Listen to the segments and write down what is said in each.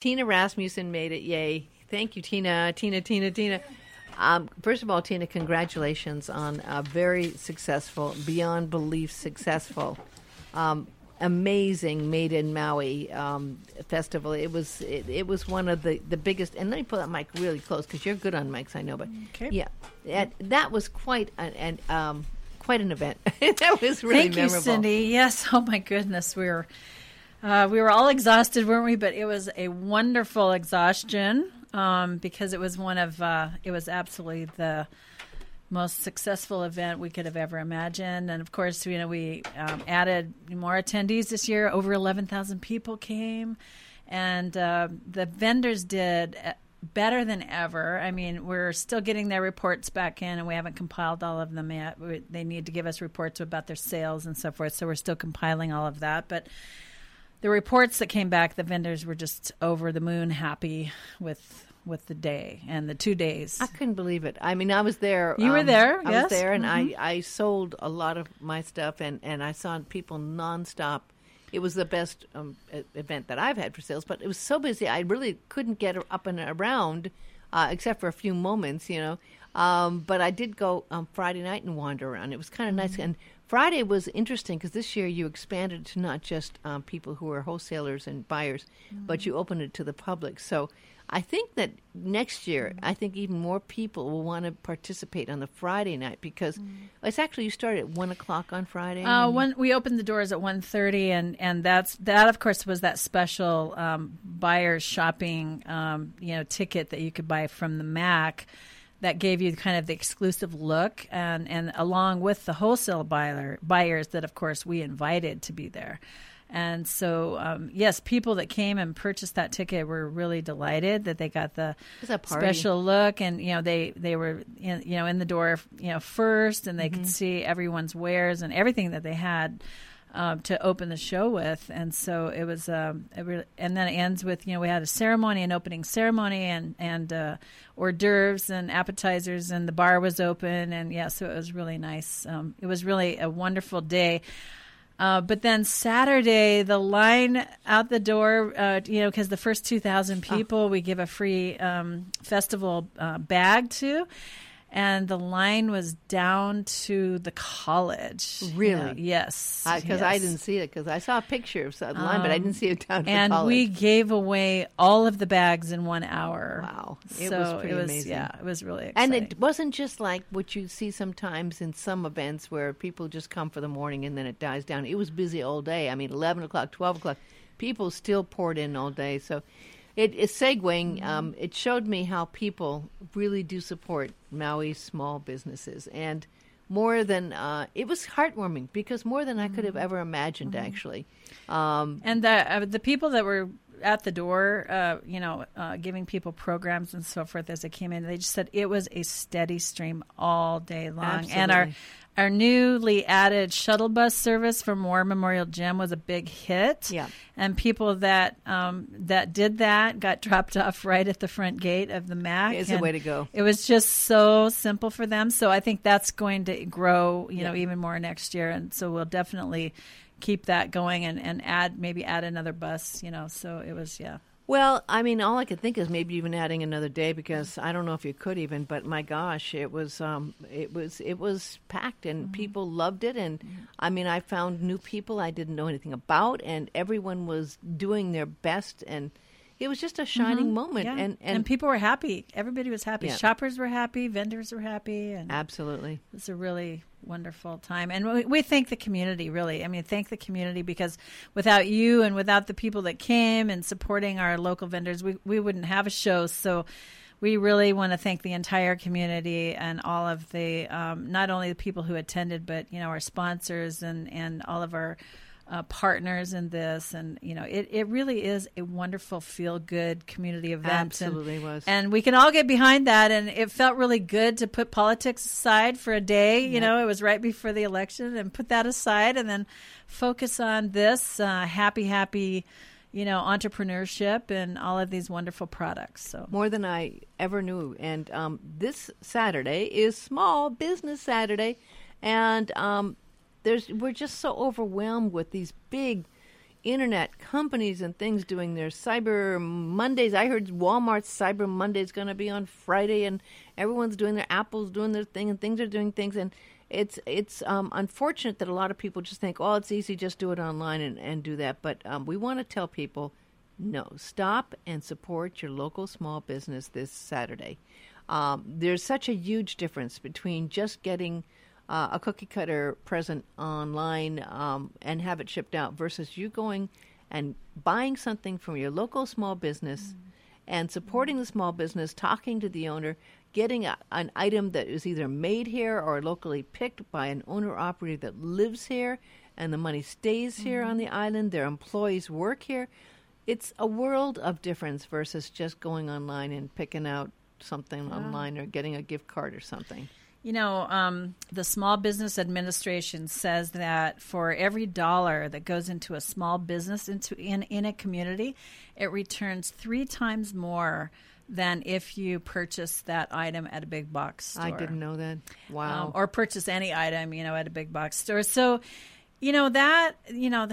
Teena Rasmussen made it. Yay. Thank you, Teena. Teena, Teena, Teena. Um, first of all, Teena, congratulations on a very successful, beyond belief successful, um, amazing Made in Maui um, festival. It was it, it was one of the, the biggest. And let me pull that mic really close because you're good on mics, I know. But Okay. yeah, and that was quite an, an um, quite an event. that was really Thank memorable. you, Cindy. Yes. Oh my goodness, we were uh, we were all exhausted, weren't we? But it was a wonderful exhaustion um, because it was one of uh, it was absolutely the most successful event we could have ever imagined. And of course, you know, we um, added more attendees this year. Over 11,000 people came, and uh, the vendors did uh, better than ever. I mean, we're still getting their reports back in, and we haven't compiled all of them yet. We, they need to give us reports about their sales and so forth. So we're still compiling all of that, but. The reports that came back, the vendors were just over the moon happy with with the day and the two days. I couldn't believe it. I mean, I was there. You were there, I yes. was there, and Mhm. I, I sold a lot of my stuff, and, and I saw people nonstop. It was the best um, event that I've had for sales, but it was so busy. I really couldn't get up and around, uh, except for a few moments, you know. Um, but I did go um, Friday night and wander around. It was kind of nice. And Friday was interesting because this year you expanded to not just um, people who are wholesalers and buyers, but you opened it to the public. So I think that next year, I think even more people will want to participate on the Friday night because it's actually you start at one o'clock on Friday. Uh, one, we opened the doors at 1.30 and, and that's that of course was that special um, buyer's shopping um, you know ticket that you could buy from the MAC that gave you kind of the exclusive look and, and along with the wholesale buyer, buyers that of course we invited to be there. And so, um, yes, people that came and purchased that ticket were really delighted that they got the It was a party. special look, and you know they they were in, you know in the door you know first, and they Mm-hmm. could see everyone's wares and everything that they had um, to open the show with, and so it was. Um, it really, and then it ends with you know we had a ceremony, an opening ceremony, and and uh, hors d'oeuvres and appetizers, and the bar was open, and yeah, so it was really nice. Um, it was really a wonderful day. Uh, but then Saturday, the line out the door, uh, you know, because the first 2,000 people we give a free um, festival uh, bag to. And the line was down to the college. you Really? know, yes. because I yes. didn't see it because I saw a picture of the line, but I didn't um, see it down to and college. And we gave away all of the bags in one hour. Wow. It so was pretty it was, amazing. Yeah, it was really Exciting. and it wasn't just like what you see sometimes in some events where people just come for the morning and then it dies down. It was busy all day. I mean, 11 o'clock, 12 o'clock. People still poured in all day. So it is segueing. Um, it showed me how people really do support Maui small businesses. And more than, uh, it was heartwarming because more than I could have ever imagined, actually. Um, And the uh, the people that were at the door, uh, you know, uh, giving people programs and so forth as they came in, they just said it was a steady stream all day long. Absolutely. And our our newly added shuttle bus service from War Memorial Gym was a big hit. Yeah. And people that um, that did that got dropped off right at the front gate of the MAC. It's the way to go. It was just so simple for them. So I think that's going to grow, you know, even more next year. And so we'll definitely keep that going and, and add maybe add another bus, you know. So it was yeah. Well, I mean, all I could think is maybe even adding another day because I don't know if you could even, but my gosh, it was um, it was it was packed and people loved it, and I mean, I found new people I didn't know anything about, and everyone was doing their best, and it was just a shining moment, Yeah. and and, people were happy. Everybody was happy. Yeah. Shoppers were happy, vendors were happy and absolutely, It was a really wonderful time. And we, we thank the community, really. I mean, thank the community because without you and without the people that came and supporting our local vendors, we, we wouldn't have a show. So we really want to thank the entire community and all of the, um, not only the people who attended, but, you know, our sponsors and, and all of our uh, partners in this. And, you know, it, it really is a wonderful, feel good community event. And- absolutely was. and we can all get behind that. And it felt really good to put politics aside for a day. You Yep. know, it was right before the election and put that aside and then focus on this uh, happy, happy, you know, entrepreneurship and all of these wonderful products. So, more than I ever knew. And um, this Saturday is Small Business Saturday, and um, there's we're just so overwhelmed with these big internet companies and things doing their Cyber Mondays. I heard Walmart's Cyber Monday is going to be on Friday, and everyone's doing their Apple's doing their thing, and things are doing things. And it's it's um, unfortunate that a lot of people just think, oh, it's easy, just do it online and, and do that. But um, we want to tell people, no, stop and support your local small business this Saturday. Um, there's such a huge difference between just getting uh, a cookie cutter present online um, and have it shipped out versus you going and buying something from your local small business mm. and supporting the small business, talking to the owner, getting a, an item that is either made here or locally picked by an owner operator that lives here and the money stays mm-hmm. here on the island, their employees work here. It's a world of difference versus just going online and picking out something online or getting a gift card or something. You know, um, the Small Business Administration says that for every dollar that goes into a small business into in, in a community, it returns three times more than if you purchase that item at a big box store. I didn't know that. Wow. Um, or purchase any item, you know, at a big box store. So, you know that you know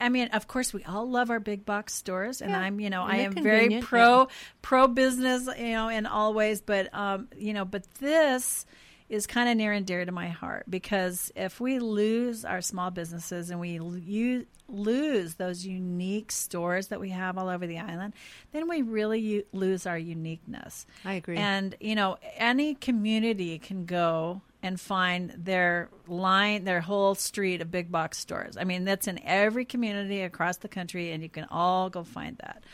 i mean of course we all love our big box stores and yeah. i'm you know i am very pro yeah. pro business you know in all ways but um you know but this is kind of near and dear to my heart because if we lose our small businesses and we use, lose those unique stores that we have all over the island, then we really u- lose our uniqueness. I agree. And, you know, any community can go and find their line, their whole street of big box stores. I mean, that's in every community across the country, and you can all go find that.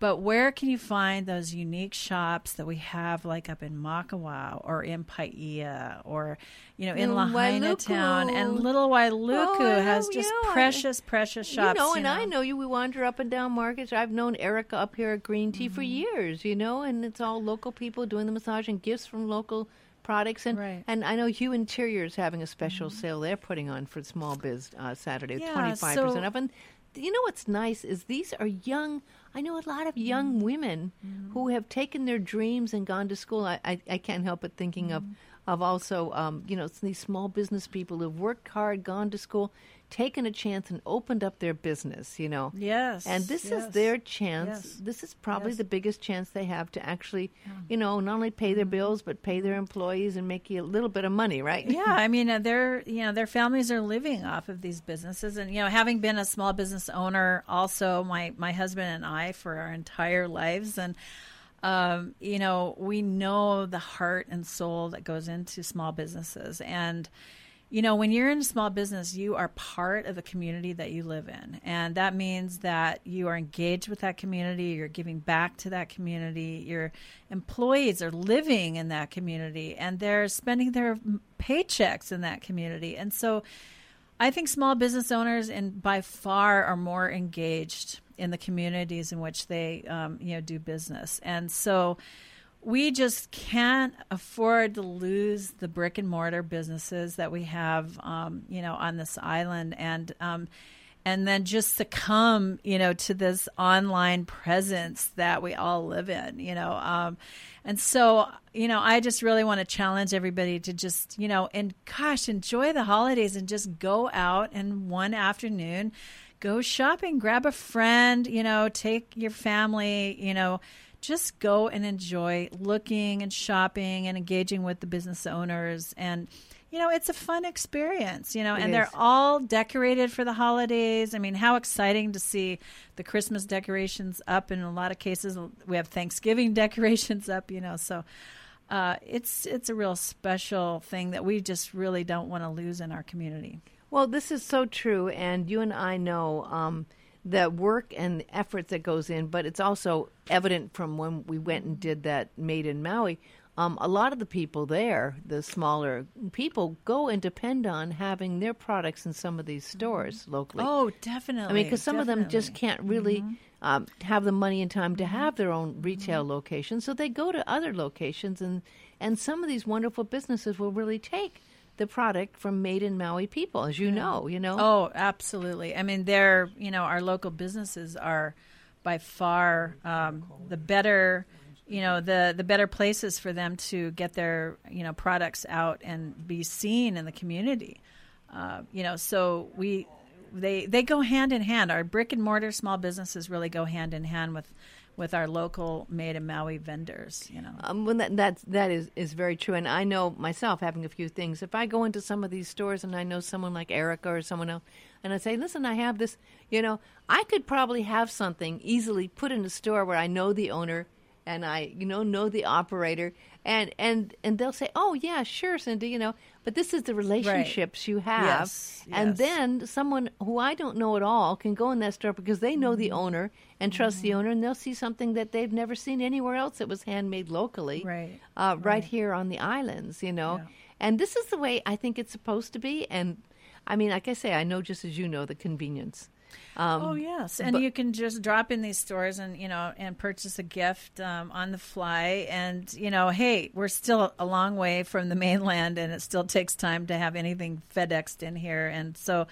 But where can you find those unique shops that we have, like up in Makawao or in Paia or, you know, in, in Lahaina Town and Little Wailuku oh, has just yeah. precious, precious shops. You know, and know. I know you. We wander up and down markets. I've known Erica up here at Green Tea mm-hmm. for years. You know, and it's all local people doing the massage and gifts from local products and right. and I know Hue Interior is having a special mm-hmm. sale they're putting on for small biz uh, Saturday, twenty five percent off. And you know what's nice is these are young. I know a lot of young mm-hmm. women mm-hmm. who have taken their dreams and gone to school. I, I, I can't help but thinking of of also um, you know these small business people who've worked hard, gone to school, taken a chance and opened up their business, you know. Yes. And this yes. is their chance. Yes. This is probably yes. the biggest chance they have to actually, yeah. you know, not only pay their mm-hmm. bills but pay their employees and make you a little bit of money, right? Yeah, I mean, uh, their you know, their families are living off of these businesses and you know, having been a small business owner also my my husband and I for our entire lives and um, you know, we know the heart and soul that goes into small businesses and you know, when you're in a small business, you are part of the community that you live in. And that means that you are engaged with that community, you're giving back to that community, your employees are living in that community, and they're spending their paychecks in that community. And so I think small business owners and by far are more engaged in the communities in which they um, you know do business. And so we just can't afford to lose the brick and mortar businesses that we have, um, you know, on this island, and um, and then just succumb, you know, to this online presence that we all live in, you know. Um, and so, you know, I just really want to challenge everybody to just, you know, and gosh, enjoy the holidays and just go out and one afternoon, go shopping, grab a friend, you know, take your family, you know just go and enjoy looking and shopping and engaging with the business owners. And you know it's a fun experience you know it and is. they're all decorated for the holidays. I mean how exciting to see the christmas decorations up. In a lot of cases we have thanksgiving decorations up you know so uh, it's it's a real special thing that we just really don't want to lose in our community. Well this is so true and you and i know um, the work and the effort that goes in, but it's also evident from when we went and did that Made in Maui. Um, a lot of the people there, the smaller people, go and depend on having their products in some of these stores mm-hmm. locally. Oh, definitely. I mean, because some definitely. of them just can't really mm-hmm. um, have the money and time to mm-hmm. have their own retail mm-hmm. locations, so they go to other locations, and and some of these wonderful businesses will really take the product from Made in Maui people, as you yeah. know. You know. Oh, absolutely. I mean, they're you know our local businesses are by far um, the better you know the the better places for them to get their you know products out and be seen in the community uh, you know so we they they go hand in hand. Our brick and mortar small businesses really go hand in hand with with our local made in Maui vendors. You know, Um, well, that that that is is very true, and I know myself having a few things. If I go into some of these stores and I know someone like Erica or someone else, and I say, "Listen, I have this," you know, I could probably have something easily put in a store where I know the owner and I, you know, know the operator, and and and they'll say, "Oh yeah, sure, Cindy," you know. But this is the relationships you have, Yes, and yes. then someone who I don't know at all can go in that store because they know Mm-hmm. the owner and trust the owner, and they'll see something that they've never seen anywhere else that was handmade locally, Right, Uh, right. right. here on the islands, you know. Yeah. And this is the way I think it's supposed to be. And I mean, like I say, I know just as you know the convenience. Um, oh yes, and but- you can just drop in these stores and you know and purchase a gift um, on the fly. And you know, hey, we're still a long way from the mainland, and it still takes time to have anything FedExed in here. And so,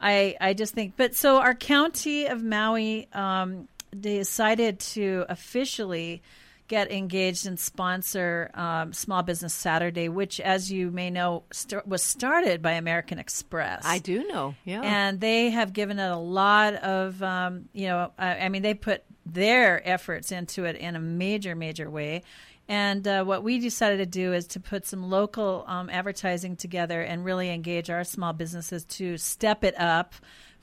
I I just think, but so our county of Maui um, decided to officially get engaged and sponsor um, Small Business Saturday, which, as you may know, st- was started by American Express. I do know, yeah. And they have given it a lot of, um, you know, I, I mean, they put their efforts into it in a major, major way. And uh, what we decided to do is to put some local um, advertising together and really engage our small businesses to step it up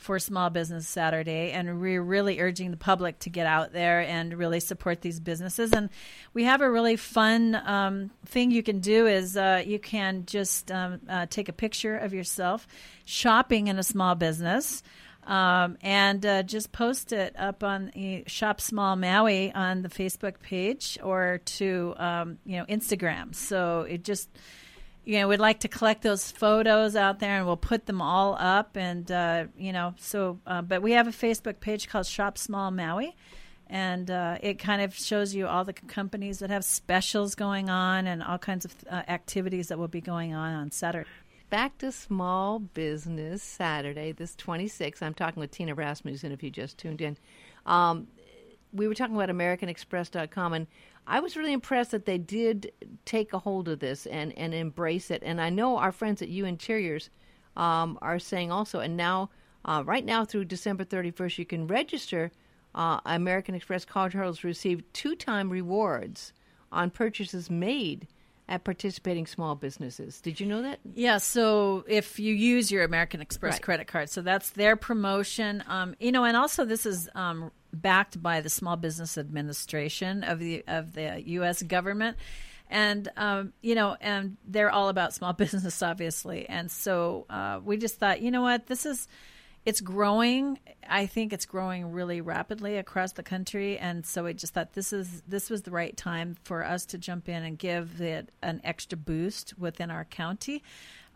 for Small Business Saturday. And we're really urging the public to get out there and really support these businesses. And we have a really fun um, thing you can do is uh, you can just um, uh, take a picture of yourself shopping in a small business. Um, and uh, just post it up on Shop Small Maui on the Facebook page or to um, you know Instagram. So it just you know we'd like to collect those photos out there and we'll put them all up and uh, you know so uh, but we have a Facebook page called Shop Small Maui. And uh, it kind of shows you all the companies that have specials going on and all kinds of uh, activities that will be going on on Saturday. Back to Small Business Saturday, this 26th. I'm talking with Teena Rasmussen if you just tuned in. Um, we were talking about AmericanExpress.com, and I was really impressed that they did take a hold of this and, and embrace it. And I know our friends at U Interiors um, are saying also, and now, uh, right now through December 31st, you can register uh, American Express cardholders receive two time rewards on purchases made at participating small businesses. Did you know that? Yeah, so if you use your American Express Right. credit card, so that's their promotion. Um, you know, and also this is um, backed by the Small Business Administration of the of the U.S. government, and um, you know, and they're all about small business, obviously. And so uh, we just thought, you know what, this is it's growing. I think it's growing really rapidly across the country, and so we just thought this is this was the right time for us to jump in and give it an extra boost within our county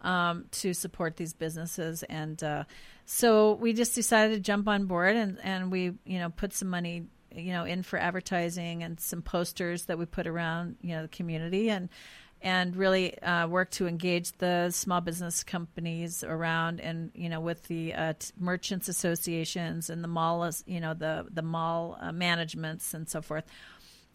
um, to support these businesses. And uh, so we just decided to jump on board, and and we you know put some money you know in for advertising and some posters that we put around you know the community and and really uh, work to engage the small business companies around and you know with the uh, t- merchants associations and the mall you know the the mall uh, managements and so forth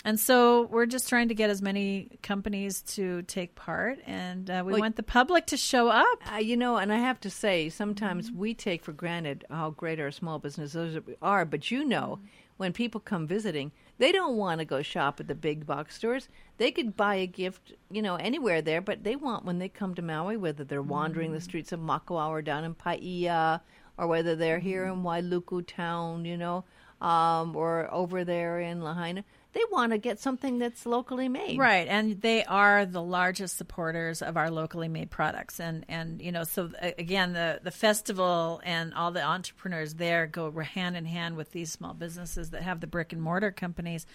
and so we're just trying to get as many companies to take part and uh, we Well, want the public to show up. Uh, you know, and I have to say, sometimes we take for granted how great our small businesses are, but you know, when people come visiting, they don't want to go shop at the big box stores. They could buy a gift, you know, anywhere there, but they want when they come to Maui, whether they're wandering the streets of Makawao or down in Paia, or whether they're here in Wailuku town, you know, um, or over there in Lahaina, they want to get something that's locally made. Right, and they are the largest supporters of our locally made products, and and you know, so uh, again, the the festival and all the entrepreneurs there go hand in hand with these small businesses that have the brick and mortar companies,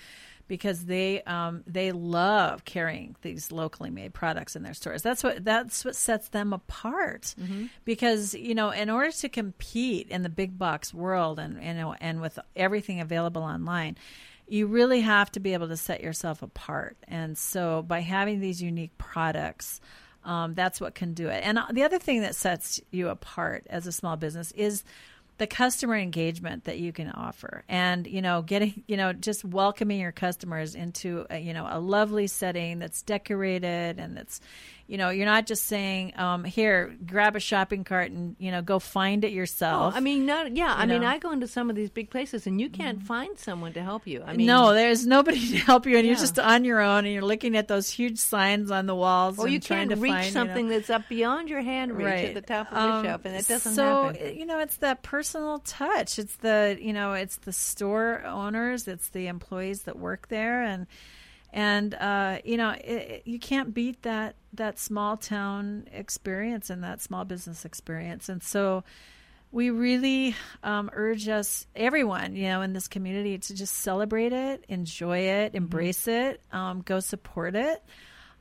because they um, they love carrying these locally made products in their stores. That's what that's what sets them apart, because you know, in order to compete in the big box world and you know, and with everything available online you really have to be able to set yourself apart. And so by having these unique products, um, that's what can do it. And uh, the other thing that sets you apart as a small business is the customer engagement that you can offer and you know getting you know just welcoming your customers into a, you know a lovely setting that's decorated and that's you know, you're not just saying, um, "Here, grab a shopping cart and you know go find it yourself." Oh, yourself." I mean, not yeah. I mean. I go into some of these big places, and you can't find someone to help you. I mean, no, there's nobody to help you, and you're just on your own, and you're looking at those huge signs on the walls. or and you trying can't to reach find, you know- something that's up beyond your hand reach at the top of Um, the shelf, and it doesn't so, happen. you know, it's that personal touch. It's the you know, it's the store owners, it's the employees that work there, and and uh, you know, it, you can't beat that that small town experience and that small business experience. And so, we really um, urge us, everyone, you know, in this community, to just celebrate it, enjoy it, Mm-hmm. embrace it, um, go support it.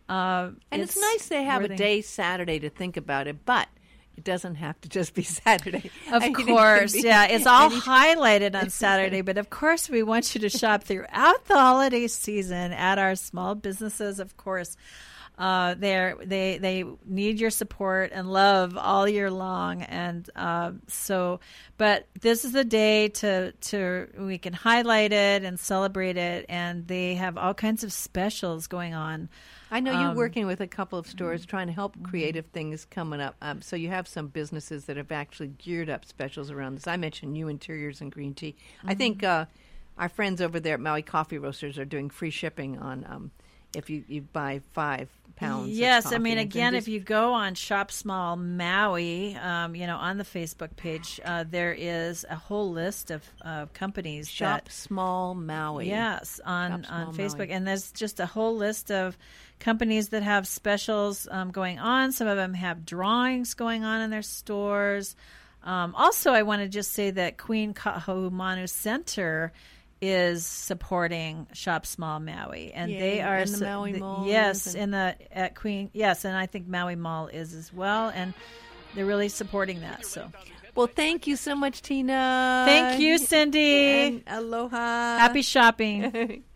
Uh, And it's, nice they have a day Saturday to think about it, but it doesn't have to just be Saturday. Of I it course, yeah. It's all highlighted on Saturday, but of course, we want you to shop throughout the holiday season at our small businesses. Of course, uh, they they they need your support and love all year long, and uh, so. But this is the day to to we can highlight it and celebrate it, and they have all kinds of specials going on. I know you're Um, working with a couple of stores trying to help creative things coming up. Um, so you have some businesses that have actually geared up specials around this. I mentioned New Interiors and Green Tea. I think uh, our friends over there at Maui Coffee Roasters are doing free shipping on um, if you, you buy five pounds. of Yes, I mean, again, just- if you go on Shop Small Maui, um, you know, on the Facebook page, uh, there is a whole list of uh, companies shop that small Maui. Yes, on on Facebook, Maui. and there's just a whole list of companies that have specials um, going on. Some of them have drawings going on in their stores. Um, also, I want to just say that Queen Kaahumanu Center is supporting Shop Small Maui, and they are and the Maui the- Mall Yes, in the at Queen. Yes, and I think Maui Mall is as well, and they're really supporting that. So, Well, thank you so much, Teena. thank you, Cindy. And aloha. Happy shopping.